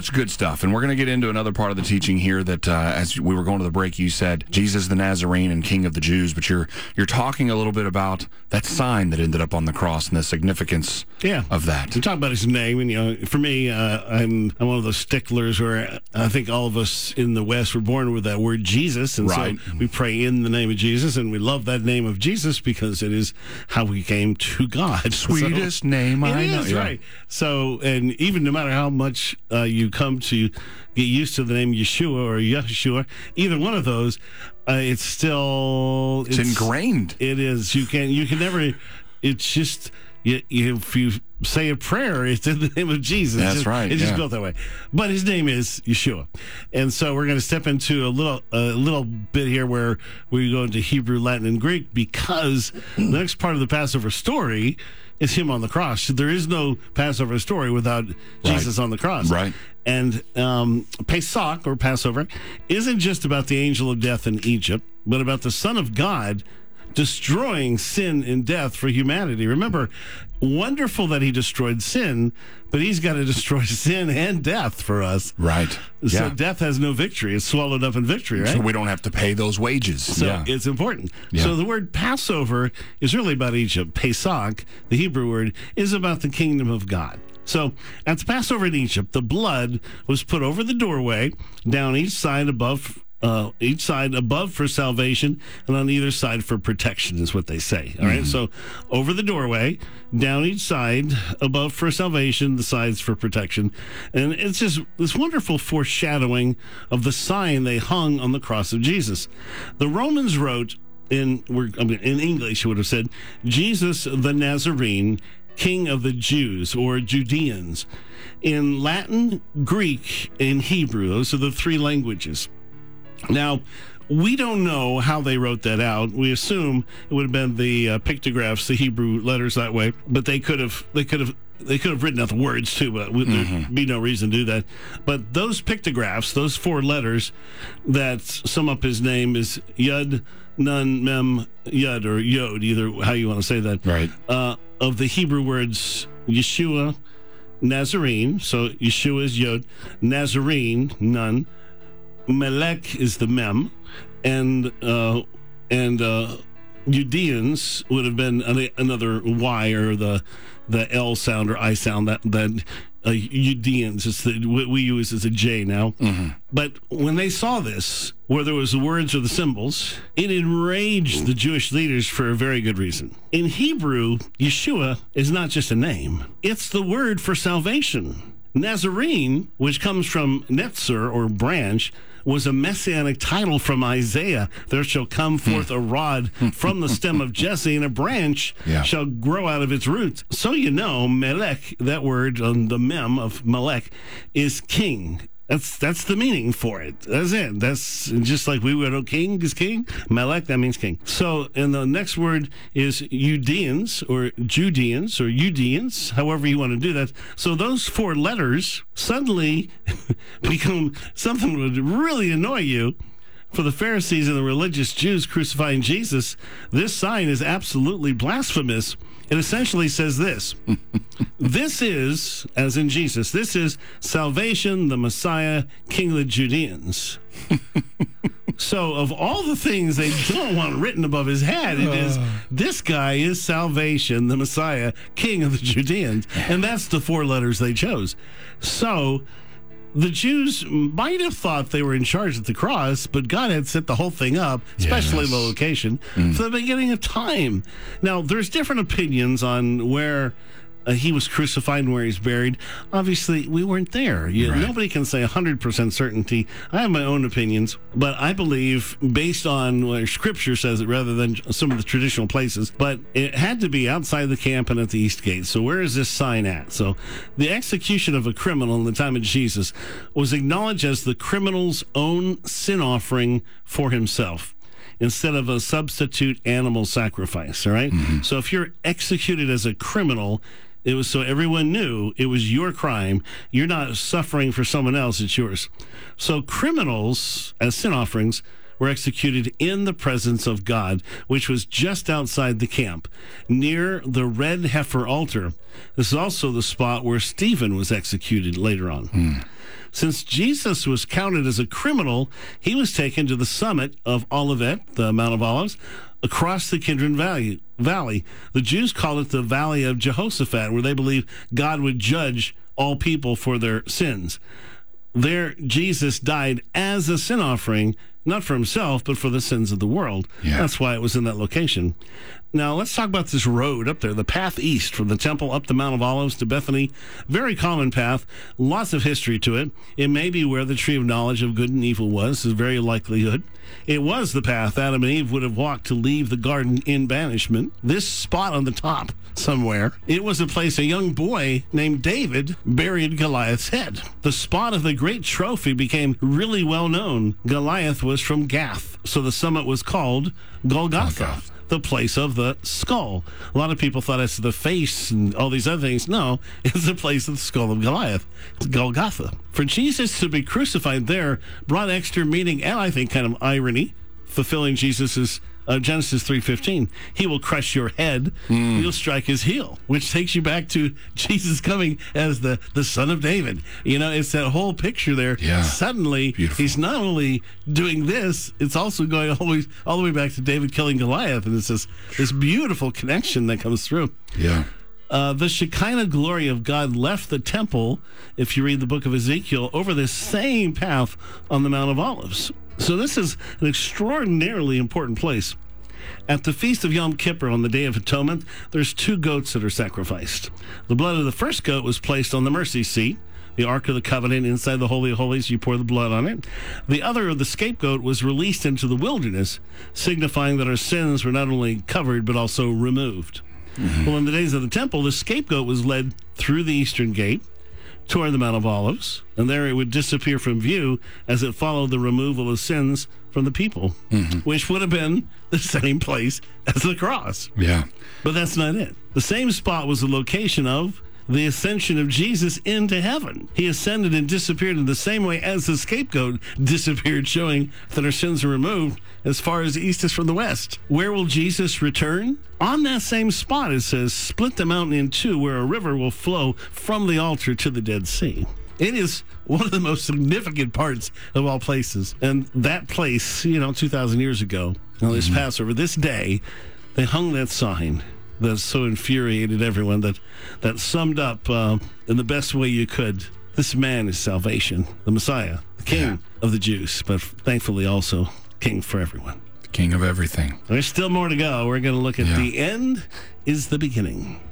It's good stuff. And we're going to get into another part of the teaching here that uh, as we were going to the break, you said Jesus the Nazarene and King of the Jews, but you're you're talking a little bit about that sign that ended up on the cross and the significance Yeah. of that. To talk about his name, and you know, for me, uh, I'm I'm one of those sticklers where I think all of us in the West were born with that word Jesus, and Right. so we pray in the name of Jesus, and we love that name of Jesus because it is how we came to God. Sweetest name It I know. is, Yeah. right. So, and even no matter how much uh, you come to get used to the name Yeshua or Yeshua, either one of those, uh, it's still It's ingrained. It is. You can you can never. It's just. You, you, if you say a prayer, it's in the name of Jesus. That's It's just- right, It's just built that way. But his name is Yeshua, and so we're going to step into a little a little bit here where we go into Hebrew, Latin, and Greek because the next part of the Passover story is him on the cross. There is no Passover story without Jesus on the cross. Right. And um, Pesach or Passover isn't just about the angel of death in Egypt, but about the Son of God destroying sin and death for humanity. Remember, wonderful that he destroyed sin, but he's got to destroy sin and death for us. Right. So Yeah. death has no victory. It's swallowed up in victory, right? So we don't have to pay those wages. So yeah. it's important. Yeah. So the word Passover is really about Egypt. Pesach, the Hebrew word, is about the kingdom of God. So at the Passover in Egypt, the blood was put over the doorway, down each side above. Uh, each side above for salvation and on either side for protection is what they say all right? so over the doorway down each side above for salvation the sides for protection and it's just this wonderful foreshadowing of the sign they hung on the cross of jesus the romans wrote in we're, I mean, in English, would have said Jesus the Nazarene, King of the Jews or Judeans. In Latin, Greek, and Hebrew, those are the three languages. Now, we don't know how they wrote that out. We assume it would have been the uh, pictographs, the Hebrew letters that way, but they could have they could have they could have written out the words too, but would there'd be no reason to do that. But those pictographs, those four letters that sum up his name is Yud, Nun, Mem, Yud, or Yod, either how you want to say that. Right. Uh, of the Hebrew words Yeshua, Nazarene, so Yeshua is Yod, Nazarene, Nun, Melech is the Mem, and uh, and uh, Judeans would have been another Y or the the L sound or I sound that that uh, Judeans is the what we use as a J now. But when they saw this, where there was the words or the symbols, it enraged the Jewish leaders for a very good reason. In Hebrew, Yeshua is not just a name; it's the word for salvation. Nazarene, which comes from Netzer or branch, was a messianic title from Isaiah. There shall come hmm. forth a rod hmm. from the stem of Jesse, and a branch Yeah. shall grow out of its roots. So you know, Melech, that word on the mem of Melech, is king. That's that's the meaning for it. That's it. That's just like we would know king is king. Melech, that means king. So and the next word is Judeans or Judeans or Judeans, however you want to do that. So those four letters suddenly become something would really annoy you. For the Pharisees and the religious Jews crucifying Jesus, this sign is absolutely blasphemous. It essentially says this This is, as in Jesus, this is salvation, the Messiah, King of the Judeans. so, of all the things they don't want written above his head, it is uh. this guy is salvation, the Messiah, King of the Judeans. And that's the four letters they chose. So, the Jews might have thought they were in charge at the cross, but God had set the whole thing up, especially Yes. the location, mm. for the beginning of time. Now, there's different opinions on where uh, he was crucified and where he's buried. Obviously, we weren't there. You, Right. Nobody can say 100% certainty. I have my own opinions, but I believe, based on where Scripture says it rather than some of the traditional places, but it had to be outside the camp and at the East Gate. So, where is this sign at? So, the execution of a criminal in the time of Jesus was acknowledged as the criminal's own sin offering for himself instead of a substitute animal sacrifice. All right? So if you're executed as a criminal, it was so everyone knew it was your crime. You're not suffering for someone else, it's yours. So criminals, as sin offerings, were executed in the presence of God, which was just outside the camp, near the red heifer altar. This is also the spot where Stephen was executed later on. Hmm. Since Jesus was counted as a criminal, he was taken to the summit of Olivet, the Mount of Olives, across the Kidron Valley. Valley. The Jews call it the Valley of Jehoshaphat, where they believe God would judge all people for their sins. There, Jesus died as a sin offering, not for himself, but for the sins of the world. Yeah. That's why it was in that location. Now, let's talk about this road up there, the path east from the temple up the Mount of Olives to Bethany. Very common path, lots of history to it. It may be where the tree of knowledge of good and evil was, is very likelihood. It was the path Adam and Eve would have walked to leave the garden in banishment. This spot on the top somewhere, it was a place a young boy named David buried Goliath's head. The spot of the great trophy became really well known. Goliath was from Gath, so the summit was called Golgotha Golgotha. The place of the skull. A lot of people thought it's the face and all these other things. No, it's the place of the skull of Goliath. Golgotha. For Jesus to be crucified there brought extra meaning and I think kind of irony, fulfilling Jesus's uh, Genesis 3:15. He will crush your head, you'll strike his heel, which takes you back to Jesus coming as the the son of David. You know, it's that whole picture there. Yeah. Suddenly, Beautiful. he's not only doing this, it's also going always all the way back to David killing Goliath, and it's this this beautiful connection that comes through. Yeah. Uh, the Shekinah glory of God left the temple, if you read the book of Ezekiel, over this same path on the Mount of Olives. So this is an extraordinarily important place. At the feast of Yom Kippur on the Day of Atonement, there's two goats that are sacrificed. The blood of the first goat was placed on the mercy seat. The Ark of the Covenant inside the Holy of Holies, you pour the blood on it. The other of the scapegoat was released into the wilderness, signifying that our sins were not only covered but also removed. Mm-hmm. Well, in the days of the temple, the scapegoat was led through the eastern gate toward the Mount of Olives, and there it would disappear from view as it followed the removal of sins from the people, mm-hmm. which would have been the same place as the cross. Yeah. But that's not it. The same spot was the location of the ascension of Jesus into heaven. He ascended and disappeared in the same way as the scapegoat disappeared, showing that our sins are removed as far as the east is from the west. Where will Jesus return? On that same spot, it says, split the mountain in two, where a river will flow from the altar to the Dead Sea. It is one of the most significant parts of all places. And that place, you know, 2,000 years ago, on this mm-hmm. Passover, this day, they hung that sign that so infuriated everyone that that summed up uh, in the best way you could this man is salvation the messiah the king Yeah. of the jews but thankfully also king for everyone King of everything. there's still more to go we're going to look at Yeah. the end is the beginning